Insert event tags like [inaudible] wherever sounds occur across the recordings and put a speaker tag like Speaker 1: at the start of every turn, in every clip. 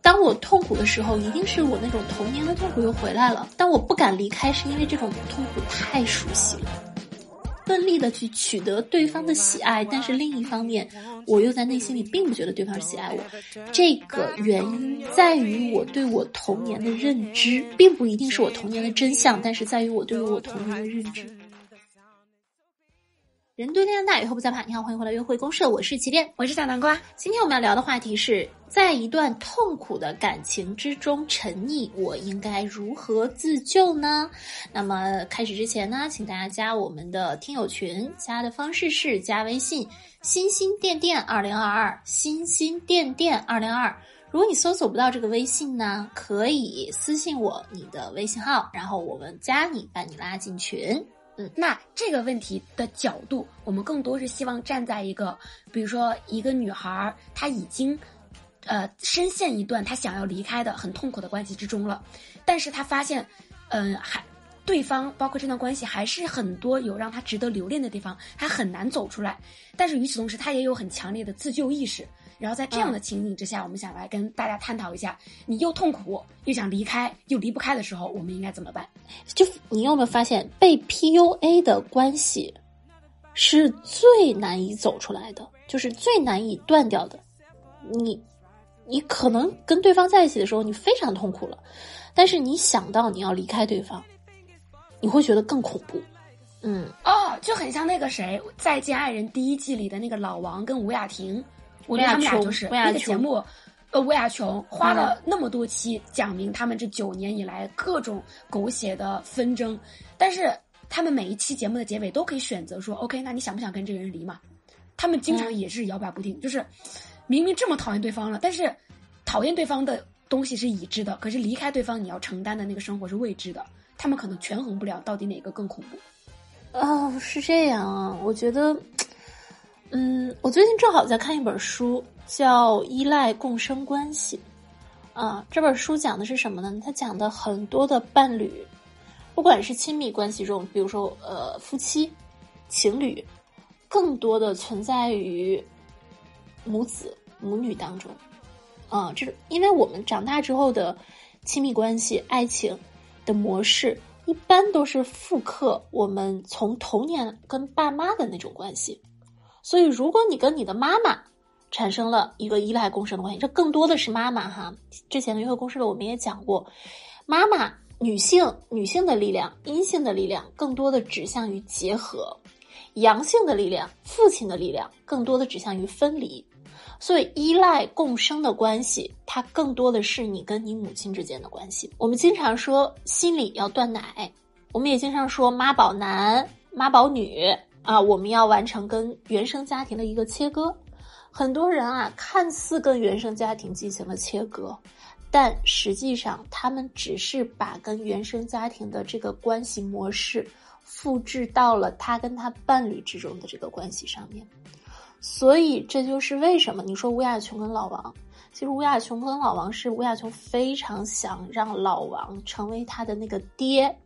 Speaker 1: 当我痛苦的时候，一定是我那种童年的痛苦又回来了。但我不敢离开，是因为这种痛苦太熟悉了。奋力的去取得对方的喜爱，但是另一方面，我又在内心里并不觉得对方喜爱我。这个原因在于我对我童年的认知，并不一定是我童年的真相，但是在于我对于我童年的认知。人多天大，以后不再怕。你好，欢迎回来约会公社，我是起点，
Speaker 2: 我是小南瓜。
Speaker 1: 今天我们要聊的话题是在一段痛苦的感情之中沉溺，我应该如何自救呢？那么开始之前呢，请大家加我们的听友群，加的方式是加微信“心心电电二零二二”，心心电电二零二。如果你搜索不到这个微信呢，可以私信我你的微信号，然后我们加你，把你拉进群。
Speaker 2: 嗯，那这个问题的角度，我们更多是希望站在一个，比如说一个女孩儿，她已经，呃，深陷一段她想要离开的很痛苦的关系之中了，但是她发现，嗯，还对方包括这段关系还是很多有让她值得留恋的地方，她很难走出来，但是与此同时，她也有很强烈的自救意识。然后在这样的情景之下，我们想来跟大家探讨一下：你又痛苦又想离开又离不开的时候，我们应该怎么办？
Speaker 1: 就你有没有发现，被 PUA 的关系是最难以走出来的，就是最难以断掉的。你，你可能跟对方在一起的时候，你非常痛苦了，但是你想到你要离开对方，你会觉得更恐怖。嗯，
Speaker 2: 哦，就很像那个谁，《再见爱人》第一季里的那个老王跟吴雅婷。我觉得他们俩就是那个节目，呃，吴亚琼花了那么多期讲明他们这九年以来各种狗血的纷争，但是他们每一期节目的结尾都可以选择说，OK，那你想不想跟这个人离嘛？他们经常也是摇摆不定，就是明明这么讨厌对方了，但是讨厌对方的东西是已知的，可是离开对方你要承担的那个生活是未知的，他们可能权衡不了到底哪个更恐怖。
Speaker 1: 哦，是这样啊，我觉得。嗯，我最近正好在看一本书，叫《依赖共生关系》。啊，这本书讲的是什么呢？它讲的很多的伴侣，不管是亲密关系中，比如说呃夫妻、情侣，更多的存在于母子、母女当中。啊，这因为我们长大之后的亲密关系、爱情的模式，一般都是复刻我们从童年跟爸妈的那种关系。所以，如果你跟你的妈妈产生了一个依赖共生的关系，这更多的是妈妈哈。之前的约会公式我们也讲过，妈妈女性女性的力量，阴性的力量更多的指向于结合；阳性的力量，父亲的力量更多的指向于分离。所以，依赖共生的关系，它更多的是你跟你母亲之间的关系。我们经常说心里要断奶，我们也经常说妈宝男、妈宝女。啊，我们要完成跟原生家庭的一个切割。很多人啊，看似跟原生家庭进行了切割，但实际上他们只是把跟原生家庭的这个关系模式复制到了他跟他伴侣之中的这个关系上面。所以这就是为什么你说吴亚琼跟老王，其实吴亚琼跟老王是吴亚琼非常想让老王成为他的那个爹。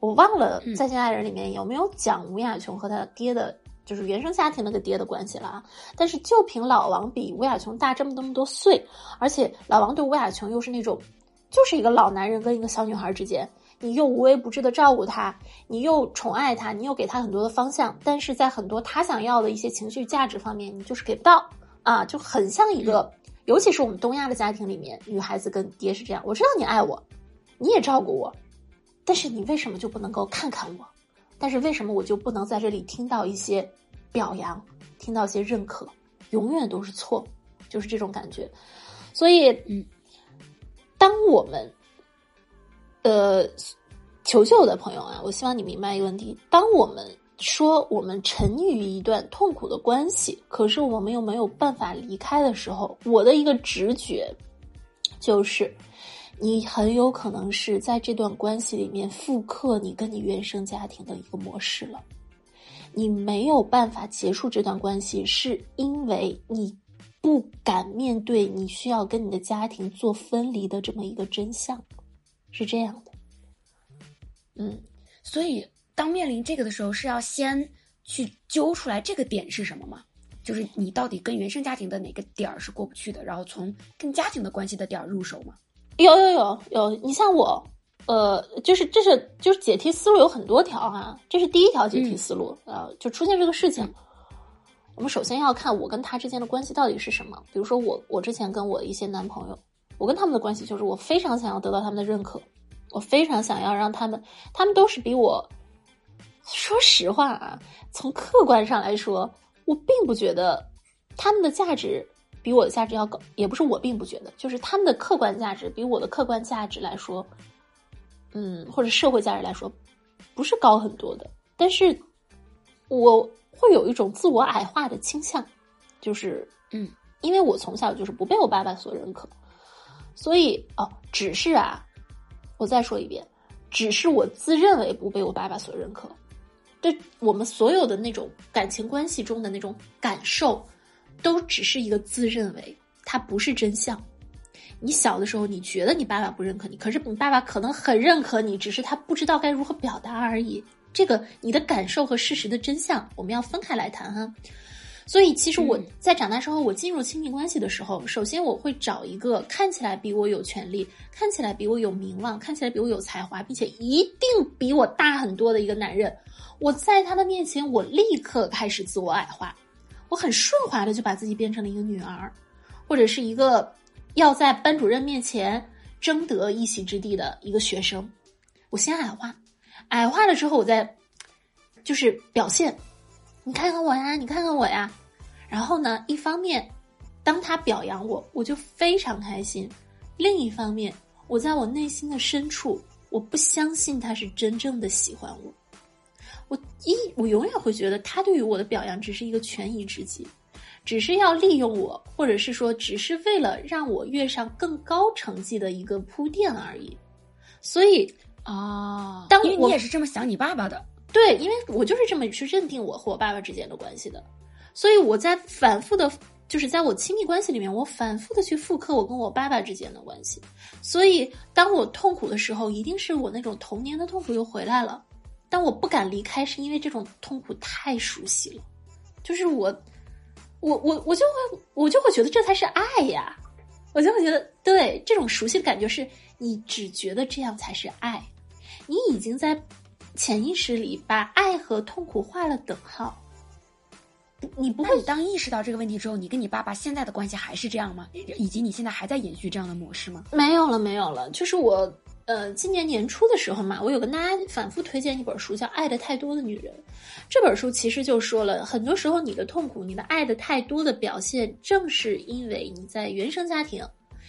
Speaker 1: 我忘了《再见爱人》里面有没有讲吴雅琼和他爹的，就是原生家庭那个爹的关系了啊？但是就凭老王比吴雅琼大这么那么多岁，而且老王对吴雅琼又是那种，就是一个老男人跟一个小女孩之间，你又无微不至的照顾她，你又宠爱她，你又给她很多的方向，但是在很多她想要的一些情绪价值方面，你就是给不到啊，就很像一个，尤其是我们东亚的家庭里面，女孩子跟爹是这样，我知道你爱我，你也照顾我。但是你为什么就不能够看看我？但是为什么我就不能在这里听到一些表扬，听到一些认可？永远都是错，就是这种感觉。所以，嗯，当我们，呃，求救的朋友啊，我希望你明白一个问题：当我们说我们沉溺于一段痛苦的关系，可是我们又没有办法离开的时候，我的一个直觉就是。你很有可能是在这段关系里面复刻你跟你原生家庭的一个模式了。你没有办法结束这段关系，是因为你不敢面对你需要跟你的家庭做分离的这么一个真相，是这样的。
Speaker 2: 嗯，所以当面临这个的时候，是要先去揪出来这个点是什么吗？就是你到底跟原生家庭的哪个点儿是过不去的，然后从跟家庭的关系的点儿入手吗？
Speaker 1: 有有有有，你像我，呃，就是这是就是解题思路有很多条哈，这是第一条解题思路，呃，就出现这个事情，我们首先要看我跟他之间的关系到底是什么。比如说我我之前跟我一些男朋友，我跟他们的关系就是我非常想要得到他们的认可，我非常想要让他们，他们都是比我。说实话啊，从客观上来说，我并不觉得他们的价值比我的价值要高，也不是我并不觉得，就是他们的客观价值比我的客观价值来说，嗯，或者社会价值来说，不是高很多的。但是，我会有一种自我矮化的倾向，就是
Speaker 2: 嗯，
Speaker 1: 因为我从小就是不被我爸爸所认可，所以哦，只是啊，我再说一遍，只是我自认为不被我爸爸所认可。对我们所有的那种感情关系中的那种感受，都只是一个自认为，它不是真相。你小的时候，你觉得你爸爸不认可你，可是你爸爸可能很认可你，只是他不知道该如何表达而已。这个你的感受和事实的真相，我们要分开来谈哈。所以，其实我在长大之后，我进入亲密关系的时候，首先我会找一个看起来比我有权利、看起来比我有名望、看起来比我有才华，并且一定比我大很多的一个男人。我在他的面前，我立刻开始自我矮化，我很顺滑的就把自己变成了一个女儿，或者是一个要在班主任面前争得一席之地的一个学生。我先矮化，矮化了之后，我再就是表现。你看看我呀，你看看我呀，然后呢，一方面，当他表扬我，我就非常开心；另一方面，我在我内心的深处，我不相信他是真正的喜欢我。我一，我永远会觉得他对于我的表扬只是一个权宜之计，只是要利用我，或者是说，只是为了让我跃上更高成绩的一个铺垫而已。所以
Speaker 2: 啊，
Speaker 1: 当
Speaker 2: 因为你也是这么想你爸爸的。
Speaker 1: 对，因为我就是这么去认定我和我爸爸之间的关系的，所以我在反复的，就是在我亲密关系里面，我反复的去复刻我跟我爸爸之间的关系。所以当我痛苦的时候，一定是我那种童年的痛苦又回来了。但我不敢离开，是因为这种痛苦太熟悉了。就是我，我，我，我就会，我就会觉得这才是爱呀！我就会觉得，对这种熟悉的感觉，是你只觉得这样才是爱，你已经在。潜意识里把爱和痛苦画了等号，你不会
Speaker 2: 当意识到这个问题之后，你跟你爸爸现在的关系还是这样吗？以及你现在还在延续这样的模式吗？
Speaker 1: 没有了，没有了。就是我，呃，今年年初的时候嘛，我有跟大家反复推荐一本书，叫《爱的太多的女人》。这本书其实就说了，很多时候你的痛苦，你的爱的太多的表现，正是因为你在原生家庭。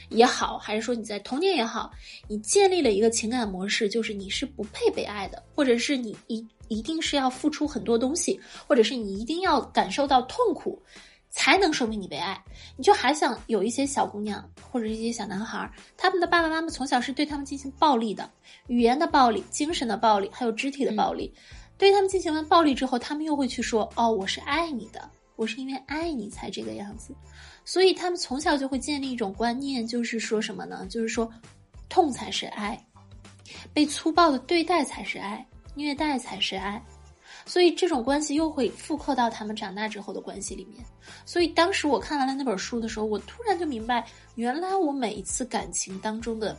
Speaker 1: 也好，还是说你在童年也好，你建立了一个情感模式，就是你是不配被爱的，或者是你一一定是要付出很多东西，或者是你一定要感受到痛苦，才能说明你被爱。你就还想有一些小姑娘或者一些小男孩，他们的爸爸妈妈从小是对他们进行暴力的，语言的暴力、精神的暴力，还有肢体的暴力，对他们进行完暴力之后，他们又会去说：“哦，我是爱你的，我是因为爱你才这个样子。”所以他们从小就会建立一种观念，就是说什么呢？就是说，痛才是爱，被粗暴的对待才是爱，虐待才是爱。所以这种关系又会复刻到他们长大之后的关系里面。所以当时我看完了那本书的时候，我突然就明白，原来我每一次感情当中的，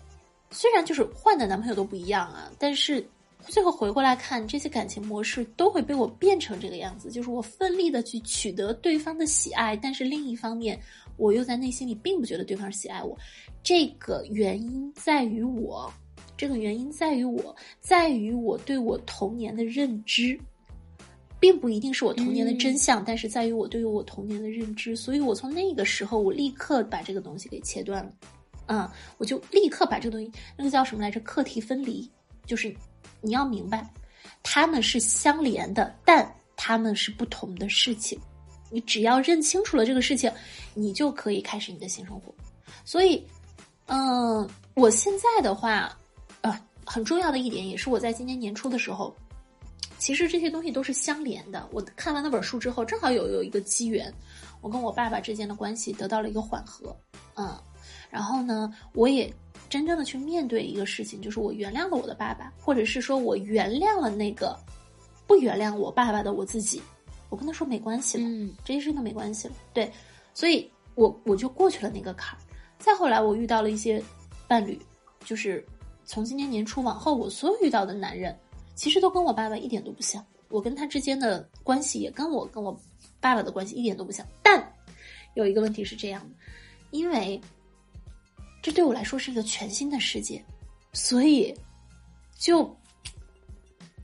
Speaker 1: 虽然就是换的男朋友都不一样啊，但是。最后回过来看，这些感情模式都会被我变成这个样子，就是我奋力的去取得对方的喜爱，但是另一方面，我又在内心里并不觉得对方喜爱我。这个原因在于我，这个原因在于我，在于我对我童年的认知，并不一定是我童年的真相，但是在于我对于我童年的认知。所以我从那个时候，我立刻把这个东西给切断了，嗯，我就立刻把这个东西，那个叫什么来着？课题分离，就是。你要明白，他们是相连的，但他们是不同的事情。你只要认清楚了这个事情，你就可以开始你的新生活。所以，嗯，我现在的话，呃，很重要的一点，也是我在今年年初的时候，其实这些东西都是相连的。我看完那本书之后，正好有有一个机缘，我跟我爸爸之间的关系得到了一个缓和，嗯，然后呢，我也。真正的去面对一个事情，就是我原谅了我的爸爸，或者是说我原谅了那个不原谅我爸爸的我自己。我跟他说没关系了，
Speaker 2: 嗯，
Speaker 1: 这些事情都没关系了。对，所以我我就过去了那个坎儿。再后来，我遇到了一些伴侣，就是从今年年初往后，我所有遇到的男人，其实都跟我爸爸一点都不像。我跟他之间的关系也跟我跟我爸爸的关系一点都不像。但有一个问题是这样的，因为这对我来说是一个全新的世界，所以就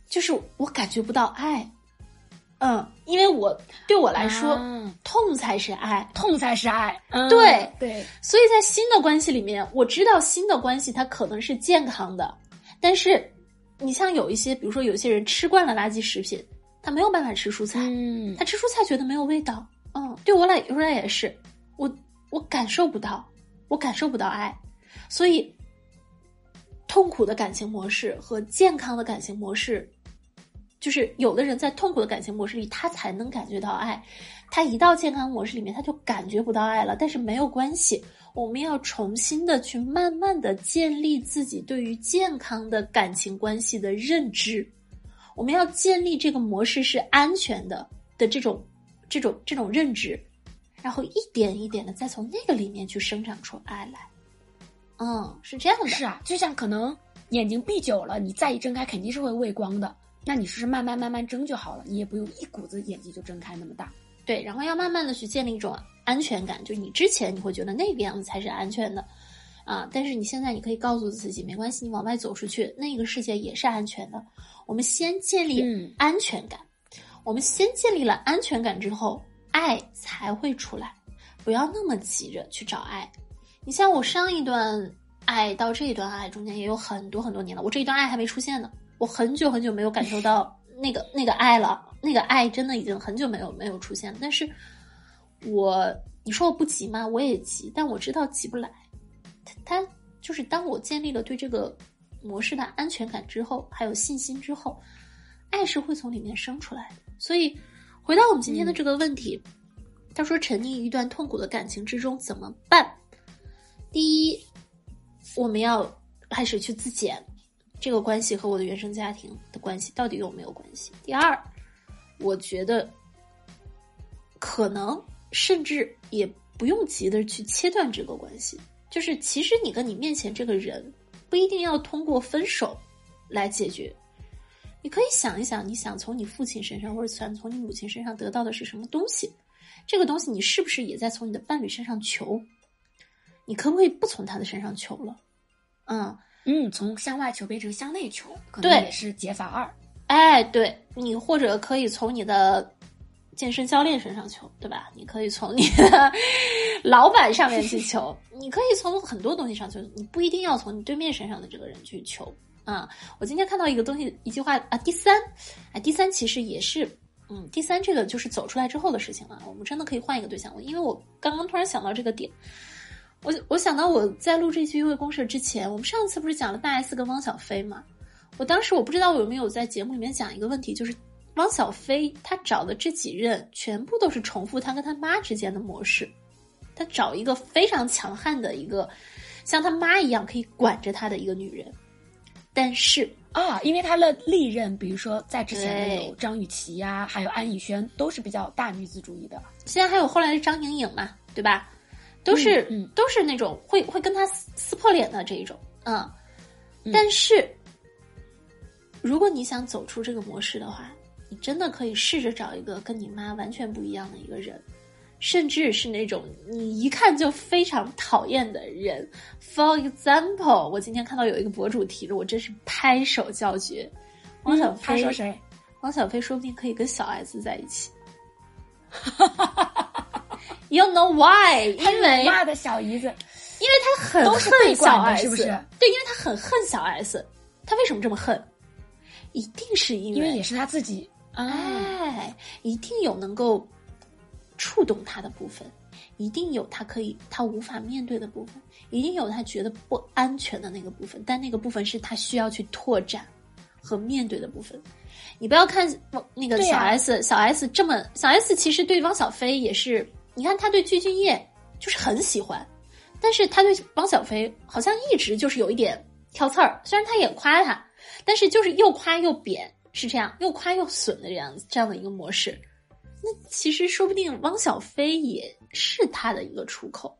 Speaker 1: 就是我感觉不到爱。嗯，因为我对我来说，
Speaker 2: 啊
Speaker 1: 痛才是爱。
Speaker 2: 痛才是爱。嗯
Speaker 1: 对
Speaker 2: 对，
Speaker 1: 所以在新的关系里面，我知道新的关系它可能是健康的，但是你像有一些，比如说有些人吃惯了垃圾食品，他没有办法吃蔬菜，
Speaker 2: 嗯
Speaker 1: 他吃蔬菜觉得没有味道。嗯，对我来说也是，我我感受不到，我感受不到爱，所以痛苦的感情模式和健康的感情模式，就是有的人在痛苦的感情模式里，他才能感觉到爱，他一到健康模式里面，他就感觉不到爱了。但是没有关系，我们要重新的去慢慢的建立自己对于健康的感情关系的认知，我们要建立这个模式是安全的的这种这种这种认知，然后一点一点的再从那个里面去生长出爱来。嗯，是这样的。
Speaker 2: 是啊，就像可能眼睛闭久了，你再一睁开肯定是会畏光的。那你是慢慢慢慢睁就好了，你也不用一股子眼睛就睁开那么大。
Speaker 1: 对，然后要慢慢的去建立一种安全感，就是你之前你会觉得那个样子才是安全的，啊，但是你现在你可以告诉自己，没关系，你往外走出去，那个世界也是安全的。我们先建立
Speaker 2: 嗯
Speaker 1: 安全感，我们先建立了安全感之后，爱才会出来。不要那么急着去找爱。你像我上一段爱到这一段爱中间也有很多很多年了，我这一段爱还没出现呢，我很久很久没有感受到那个那个爱了，那个爱真的已经很久没有没有出现。但是我你说我不急吗？我也急，但我知道急不来。他他就是当我建立了对这个模式的安全感之后，还有信心之后，爱是会从里面生出来的。所以回到我们今天的这个问题，他说沉溺于一段痛苦的感情之中怎么办？第一，我们要开始去自检，这个关系和我的原生家庭的关系到底有没有关系？第二，我觉得可能甚至也不用急的去切断这个关系，就是其实你跟你面前这个人不一定要通过分手来解决。你可以想一想，你想从你父亲身上或者想从你母亲身上得到的是什么东西？这个东西你是不是也在从你的伴侣身上求？你可不可以不从他的身上求了？嗯，
Speaker 2: 嗯，从向外求变成向内求，可能也是解法二。
Speaker 1: 哎，对你或者可以从你的健身教练身上求，对吧？你可以从你的 [laughs] 老板上面去求，你可以从很多东西上求，你不一定要从你对面身上的这个人去求啊。我今天看到一个东西，一句话啊，第三，哎，第三其实也是，嗯，第三这个就是走出来之后的事情了。我们真的可以换一个对象，因为我刚刚突然想到这个点。我我想到我在录这期约会公社之前，我们上次不是讲了大 S 跟汪小菲吗？我当时我不知道我有没有在节目里面讲一个问题，就是汪小菲他找的这几任全部都是重复他跟他妈之间的模式，他找一个非常强悍的一个像他妈一样可以管着他的一个女人，但是
Speaker 2: 啊，因为他的历任，比如说在之前的有张雨绮呀、还有安以轩，都是比较大女子主义的。
Speaker 1: 现在还有后来的张颖颖嘛，对吧？都是、
Speaker 2: 嗯嗯
Speaker 1: 都是那种会会跟他撕撕破脸的这一种，嗯，
Speaker 2: 嗯
Speaker 1: 但是如果你想走出这个模式的话，你真的可以试着找一个跟你妈完全不一样的一个人，甚至是那种你一看就非常讨厌的人。For example，我今天看到有一个博主提了，我真是拍手叫绝。汪小
Speaker 2: 嗯他
Speaker 1: 菲、
Speaker 2: 说谁？
Speaker 1: 汪小菲说不定可以跟小 S 在一起。[laughs] You know why？因为
Speaker 2: 骂的小姨子，
Speaker 1: 因为他很恨小
Speaker 2: 的
Speaker 1: S，
Speaker 2: 是不是
Speaker 1: 对，因为他很恨小 S。他为什么这么恨？一定是因
Speaker 2: 因为也是他自己啊。
Speaker 1: 哎，一定有能够触动他的部分，一定有他可以他无法面对的部分，一定有他觉得不安全的那个部分，但那个部分是他需要去拓展和面对的部分。你不要看汪那个小 S，、小 S 这么小 S 其实对汪小菲也是，你看他对具俊晔就是很喜欢，但是他对汪小菲好像一直就是有一点挑刺儿，虽然他也夸他，但是就是又夸又贬，是这样，又夸又损的这样这样的一个模式。那其实说不定汪小菲也是他的一个出口，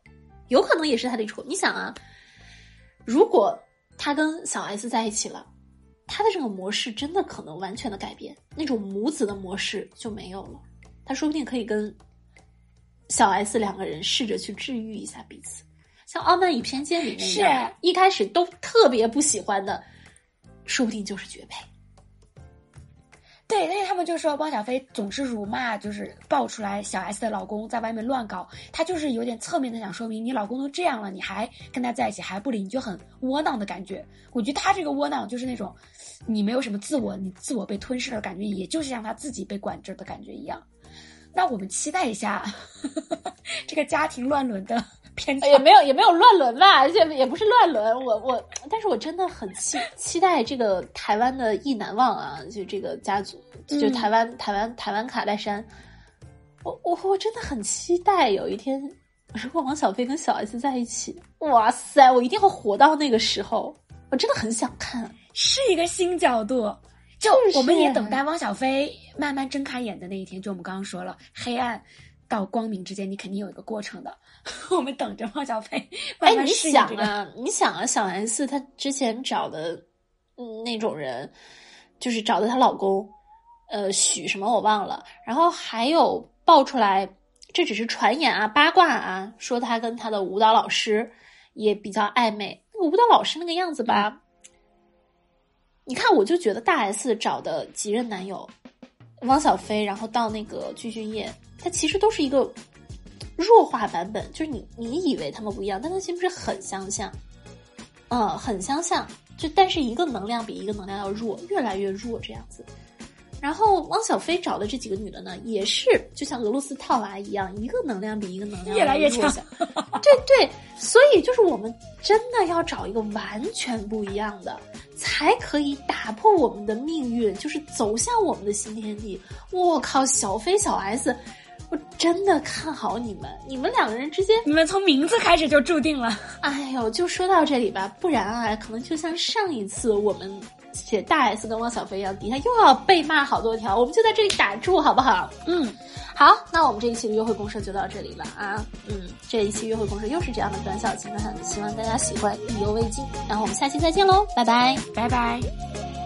Speaker 1: 有可能也是他的出口。你想啊，如果他跟小 S 在一起了，他的这个模式真的可能完全的改变，那种母子的模式就没有了。他说不定可以跟小 S 两个人试着去治愈一下彼此，像《傲慢与偏见》里面
Speaker 2: 是
Speaker 1: 一开始都特别不喜欢的，说不定就是绝配。
Speaker 2: 对，但是他们就说汪小菲总是辱骂，就是爆出来小 S 的老公在外面乱搞，他就是有点侧面的想说明，你老公都这样了，你还跟他在一起还不离，你就很窝囊的感觉。我觉得他这个窝囊就是那种，你没有什么自我，你自我被吞噬的感觉，也就是像他自己被管制的感觉一样。那我们期待一下这个家庭乱伦的片。
Speaker 1: 也没有也没有乱伦吧，而且也不是乱伦。我我，但是我真的很期期待这个台湾的意难忘啊，就这个家族，就台湾台湾台湾卡戴珊。我我我真的很期待有一天，如果王小飞跟小 S 在一起，哇塞，我一定会活到那个时候。我真的很想看，
Speaker 2: 是一个新角度。就我们也等待汪小菲慢慢睁开眼的那一天。就我们刚刚说了，黑暗。到光明之间，你肯定有一个过程的。[laughs] 我们等着汪小菲。哎，
Speaker 1: 你想啊，你想啊，小 S 她之前找的嗯那种人，就是找的她老公，呃，许什么我忘了。然后还有爆出来，这只是传言啊，八卦啊，说她跟她的舞蹈老师也比较暧昧。那个舞蹈老师那个样子吧，你看我就觉得大 S 找的几任男友，汪小菲，然后到那个具俊晔。他其实都是一个弱化版本，就是你你以为他们不一样，但它其实是很相像，嗯，很相像。就但是一个能量比一个能量要弱，越来越弱这样子。然后汪小菲找的这几个女的呢，也是就像俄罗斯套娃一样，一个能量比一个能量
Speaker 2: 越来越强。
Speaker 1: 对对，所以就是我们真的要找一个完全不一样的，才可以打破我们的命运，就是走向我们的新天地。我靠，小飞小 S。我真的看好你们，你们两个人之间，
Speaker 2: 你们从名字开始就注定了。
Speaker 1: 哎呦，就说到这里吧，不然啊，可能就像上一次我们写大 S 跟汪小菲一样，底下又要被骂好多条，我们就在这里打住，好不好？嗯，好，那我们这一期的约会公社就到这里了啊。嗯，这一期约会公社又是这样的短小精悍，希望大家喜欢，意犹未尽。然后我们下期再见喽，拜拜，
Speaker 2: 拜拜。